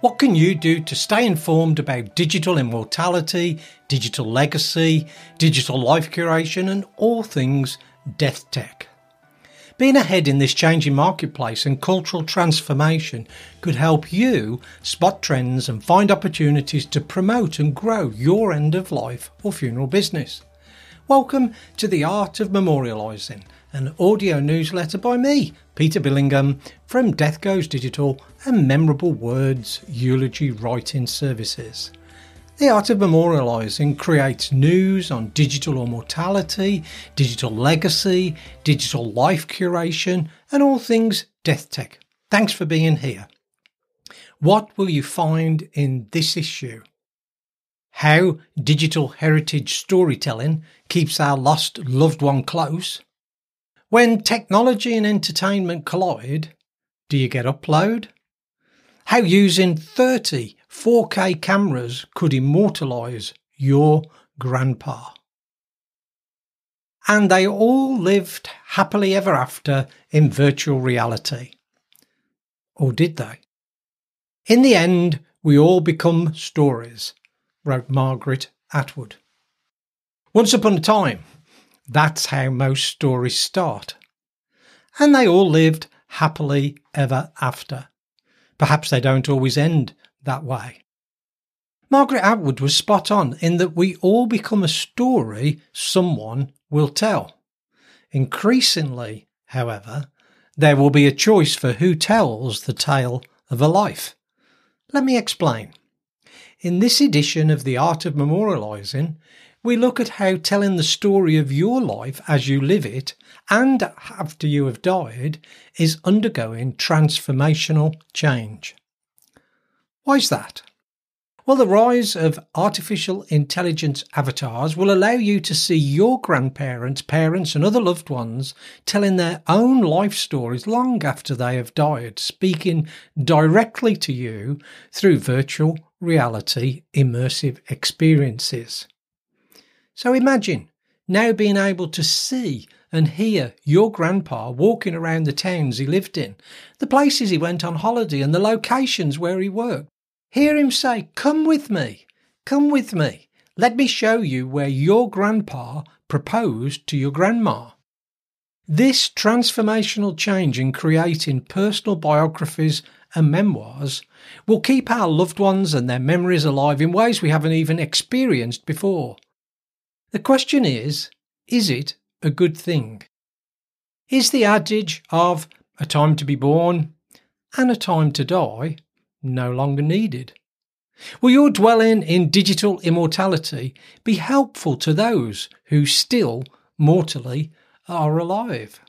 What can you do to stay informed about digital immortality, digital legacy, digital life curation, and all things death tech? Being ahead in this changing marketplace and cultural transformation could help you spot trends and find opportunities to promote and grow your end of life or funeral business. Welcome to the Art of Memorialising, an audio newsletter by me, Peter Billingham, from Death Goes Digital and Memorable Words Eulogy Writing Services. The Art of Memorialising creates news on digital immortality, digital legacy, digital life curation, and all things death tech. Thanks for being here. What will you find in this issue? How digital heritage storytelling keeps our lost loved one close. When technology and entertainment collide, do you get upload? How using 30 4K cameras could immortalise your grandpa. And they all lived happily ever after in virtual reality. Or did they? In the end, we all become stories, wrote Margaret Atwood. Once upon a time, that's how most stories start. And they all lived happily ever after. Perhaps they don't always end that way. Margaret Atwood was spot on in that we all become a story someone will tell. Increasingly, however, there will be a choice for who tells the tale of a life. Let me explain. In this edition of The Art of Memorialising, we look at how telling the story of your life as you live it and after you have died is undergoing transformational change. Why is that? Well, the rise of artificial intelligence avatars will allow you to see your grandparents, parents, and other loved ones telling their own life stories long after they have died, speaking directly to you through virtual reality immersive experiences. So imagine now being able to see and hear your grandpa walking around the towns he lived in, the places he went on holiday, and the locations where he worked Hear him say, Come with me, come with me. Let me show you where your grandpa proposed to your grandma. This transformational change in creating personal biographies and memoirs will keep our loved ones and their memories alive in ways we haven't even experienced before. The question is is it a good thing? Is the adage of a time to be born and a time to die no longer needed? Will your dwelling in digital immortality be helpful to those who still mortally are alive?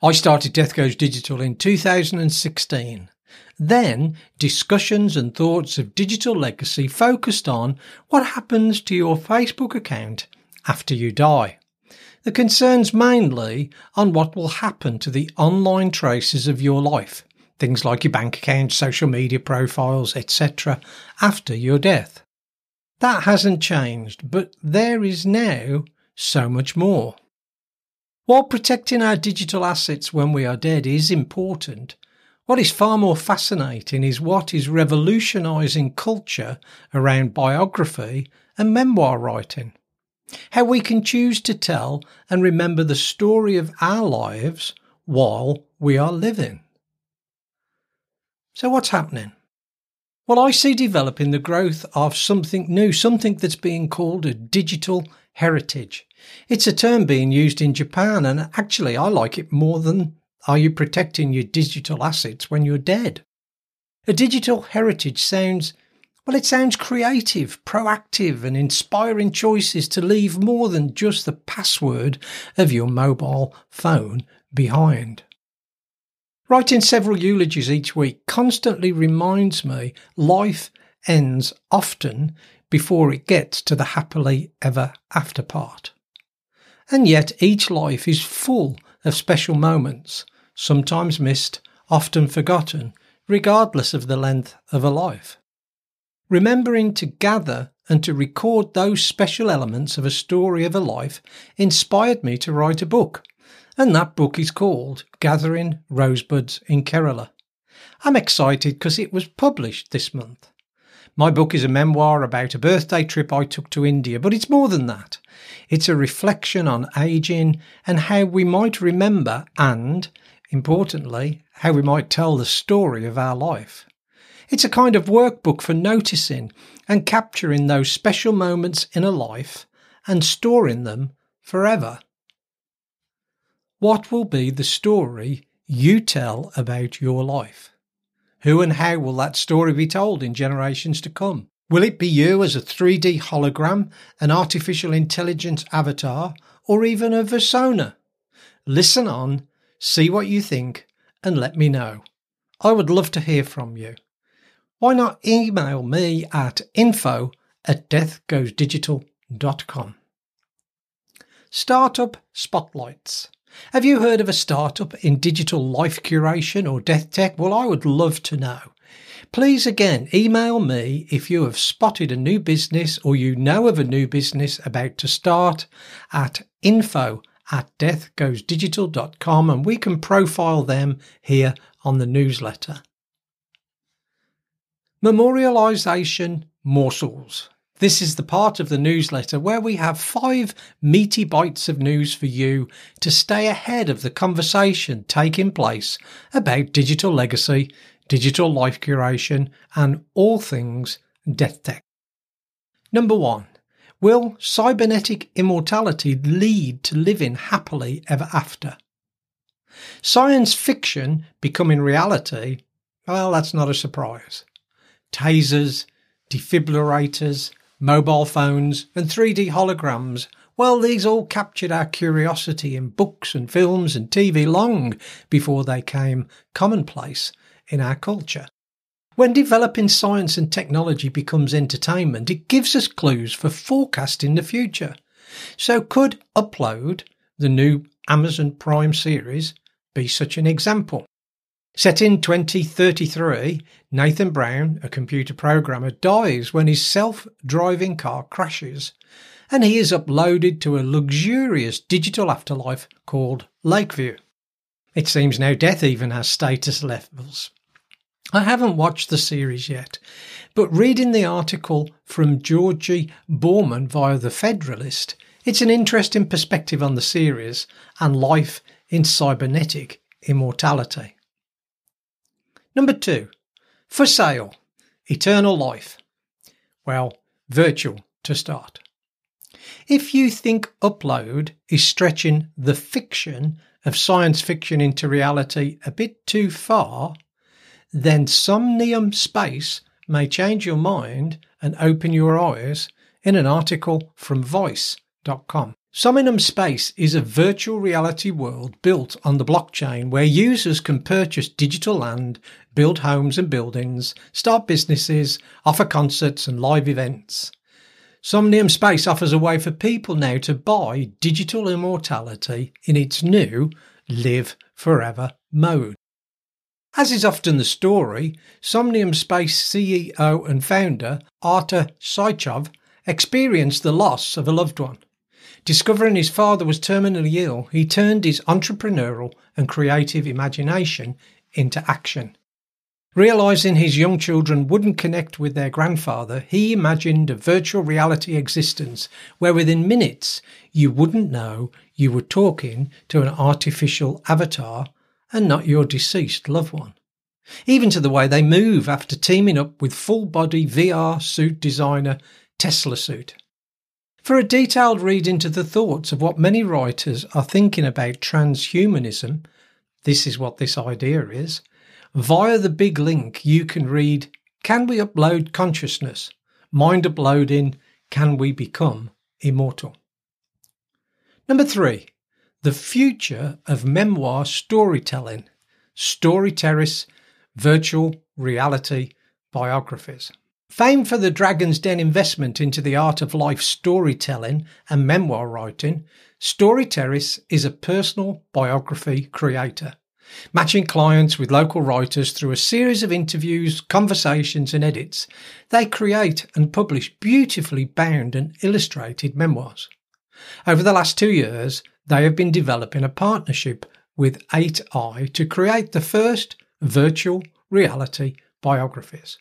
I started Death Goes Digital in 2016. Then, discussions and thoughts of digital legacy focused on what happens to your Facebook account after you die. The concerns mainly on what will happen to the online traces of your life, things like your bank account, social media profiles, etc., after your death. That hasn't changed, but there is now so much more. While protecting our digital assets when we are dead is important, what is far more fascinating is what is revolutionising culture around biography and memoir writing. How we can choose to tell and remember the story of our lives while we are living. So, what's happening? Well, I see developing the growth of something new, something that's being called a digital heritage. It's a term being used in Japan, and actually, I like it more than are you protecting your digital assets when you're dead? A digital heritage sounds, well, it sounds creative, proactive, and inspiring choices to leave more than just the password of your mobile phone behind. Writing several eulogies each week constantly reminds me life ends often before it gets to the happily ever after part. And yet each life is full of special moments, sometimes missed, often forgotten, regardless of the length of a life. Remembering to gather and to record those special elements of a story of a life inspired me to write a book and that book is called Gathering Rosebuds in Kerala. I'm excited because it was published this month. My book is a memoir about a birthday trip I took to India, but it's more than that. It's a reflection on aging and how we might remember and, importantly, how we might tell the story of our life. It's a kind of workbook for noticing and capturing those special moments in a life and storing them forever. What will be the story you tell about your life? Who and how will that story be told in generations to come? Will it be you as a 3D hologram, an artificial intelligence avatar, or even a persona? Listen on, see what you think, and let me know. I would love to hear from you. Why not email me at info at deathgoesdigital.com. Startup Spotlights. Have you heard of a startup in digital life curation or death tech? Well, I would love to know. Please again email me if you have spotted a new business or you know of a new business about to start at info at deathgoesdigital.com and we can profile them here on the newsletter. Memorialization morsels. This is the part of the newsletter where we have five meaty bites of news for you to stay ahead of the conversation taking place about digital legacy, digital life curation, and all things death tech. Number one, will cybernetic immortality lead to living happily ever after? Science fiction becoming reality, well, that's not a surprise. Tasers, defibrillators, mobile phones, and 3D holograms. Well, these all captured our curiosity in books and films and TV long before they came commonplace in our culture. When developing science and technology becomes entertainment, it gives us clues for forecasting the future. So, could Upload, the new Amazon Prime series, be such an example? Set in 2033, Nathan Brown, a computer programmer, dies when his self driving car crashes, and he is uploaded to a luxurious digital afterlife called Lakeview. It seems now death even has status levels. I haven't watched the series yet, but reading the article from Georgie Bauman via The Federalist, it's an interesting perspective on the series and life in cybernetic immortality. Number two, for sale, eternal life. Well, virtual to start. If you think upload is stretching the fiction of science fiction into reality a bit too far, then Somnium Space may change your mind and open your eyes in an article from Vice.com. Somnium Space is a virtual reality world built on the blockchain where users can purchase digital land, build homes and buildings, start businesses, offer concerts and live events. Somnium Space offers a way for people now to buy digital immortality in its new live forever mode. As is often the story, Somnium Space CEO and founder Artur Sychov experienced the loss of a loved one. Discovering his father was terminally ill, he turned his entrepreneurial and creative imagination into action. Realizing his young children wouldn't connect with their grandfather, he imagined a virtual reality existence where within minutes you wouldn't know you were talking to an artificial avatar and not your deceased loved one. Even to the way they move after teaming up with full body VR suit designer Tesla Suit. For a detailed read into the thoughts of what many writers are thinking about transhumanism, this is what this idea is. Via the big link, you can read Can we upload consciousness? Mind uploading, Can we become immortal? Number three, the future of memoir storytelling, Story Terrace, virtual reality biographies. Famed for the Dragon's Den investment into the art of life storytelling and memoir writing, Story Terrace is a personal biography creator, matching clients with local writers through a series of interviews, conversations, and edits. They create and publish beautifully bound and illustrated memoirs. Over the last two years, they have been developing a partnership with 8i to create the first virtual reality biographies.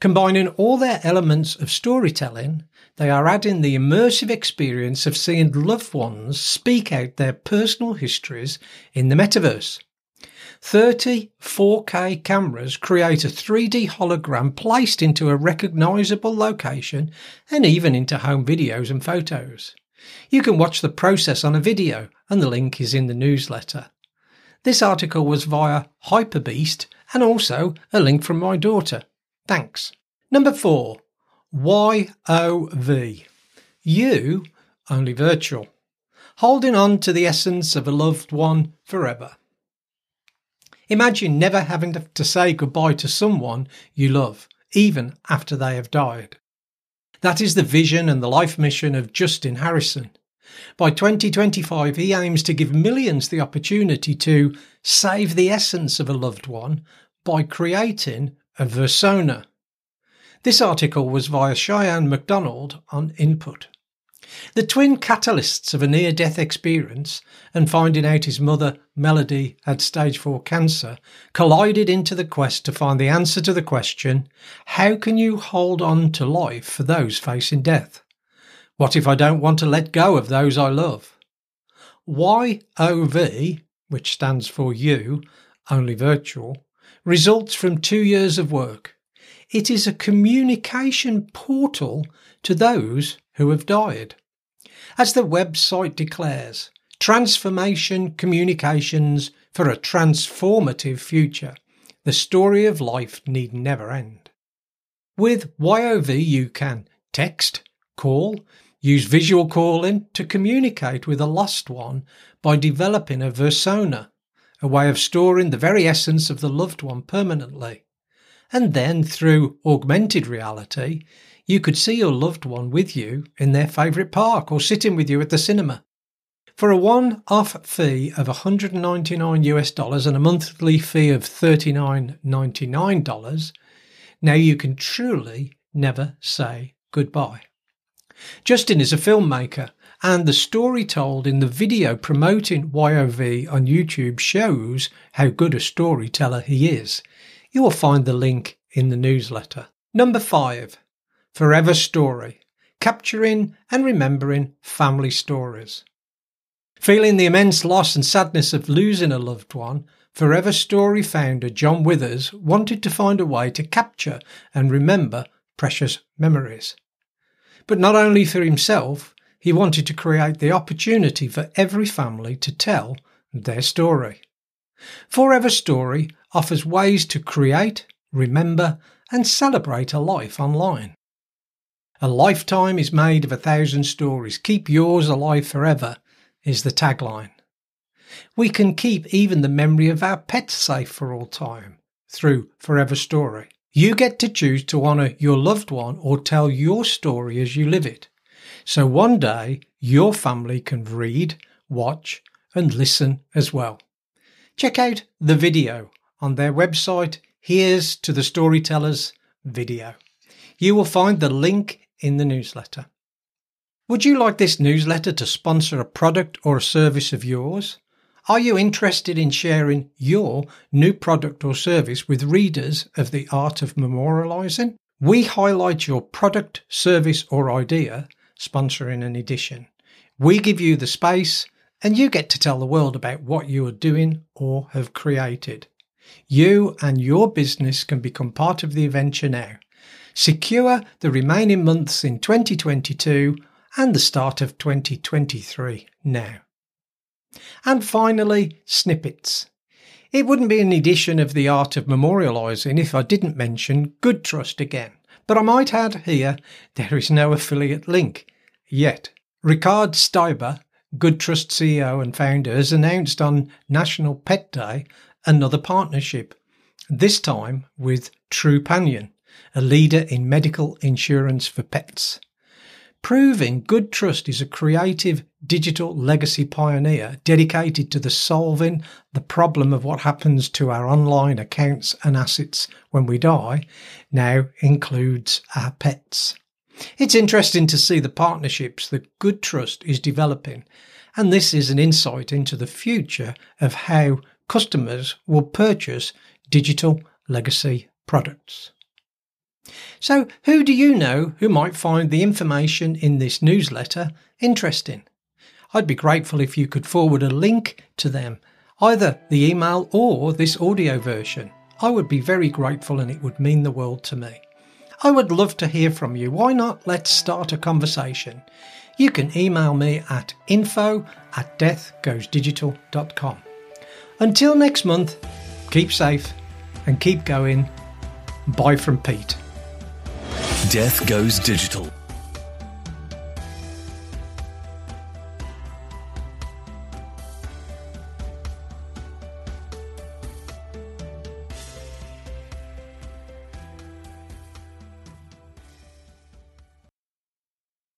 Combining all their elements of storytelling, they are adding the immersive experience of seeing loved ones speak out their personal histories in the metaverse. 30 4K cameras create a 3D hologram placed into a recognizable location and even into home videos and photos. You can watch the process on a video, and the link is in the newsletter. This article was via Hypebeast and also a link from my daughter. Thanks. Number four, YOV. You, only virtual. Holding on to the essence of a loved one forever. Imagine never having to say goodbye to someone you love, even after they have died. That is the vision and the life mission of Justin Harrison. By 2025, he aims to give millions the opportunity to save the essence of a loved one by creating versona. This article was via Cheyenne MacDonald on Input. The twin catalysts of a near death experience and finding out his mother, Melody, had stage 4 cancer collided into the quest to find the answer to the question how can you hold on to life for those facing death? What if I don't want to let go of those I love? YOV, which stands for you, only virtual, results from two years of work. It is a communication portal to those who have died. As the website declares, transformation communications for a transformative future. The story of life need never end. With YOV, you can text, call, use visual calling to communicate with a lost one by developing a versona, a way of storing the very essence of the loved one permanently. And then through augmented reality, you could see your loved one with you in their favourite park or sitting with you at the cinema. For a one off fee of 199 US dollars and a monthly fee of $39.99, now you can truly never say goodbye. Justin is a filmmaker, and the story told in the video promoting YOV on YouTube shows how good a storyteller he is. You will find the link in the newsletter. Number five, Forever Story, capturing and remembering family stories. Feeling the immense loss and sadness of losing a loved one, Forever Story founder John Withers wanted to find a way to capture and remember precious memories. But not only for himself, he wanted to create the opportunity for every family to tell their story. Forever Story offers ways to create, remember, and celebrate a life online. A lifetime is made of a thousand stories. Keep yours alive forever is the tagline. We can keep even the memory of our pet safe for all time through Forever Story. You get to choose to honour your loved one or tell your story as you live it. So one day your family can read, watch, and listen as well. Check out the video on their website. Here's to the storytellers video. You will find the link in the newsletter. Would you like this newsletter to sponsor a product or a service of yours? Are you interested in sharing your new product or service with readers of The Art of Memorializing? We highlight your product, service, or idea, sponsoring an edition. We give you the space, and you get to tell the world about what you are doing or have created. You and your business can become part of the adventure now. Secure the remaining months in 2022 and the start of 2023 now. And finally, snippets. It wouldn't be an edition of The Art of Memorialising if I didn't mention Good Trust again. But I might add here, there is no affiliate link yet. Rikard Steiber, Good Trust CEO and founder, has announced on National Pet Day another partnership, this time with Trupanion, a leader in medical insurance for pets. Proving Good Trust is a creative digital legacy pioneer dedicated to the solving the problem of what happens to our online accounts and assets when we die now includes our pets. It's interesting to see the partnerships that Good Trust is developing, and this is an insight into the future of how customers will purchase digital legacy products. So, who do you know who might find the information in this newsletter interesting? I'd be grateful if you could forward a link to them, either the email or this audio version. I would be very grateful and it would mean the world to me. I would love to hear from you. Why not let's start a conversation? You can email me at info at deathgoesdigital.com. Until next month, keep safe and keep going. Bye from Pete. Death Goes Digital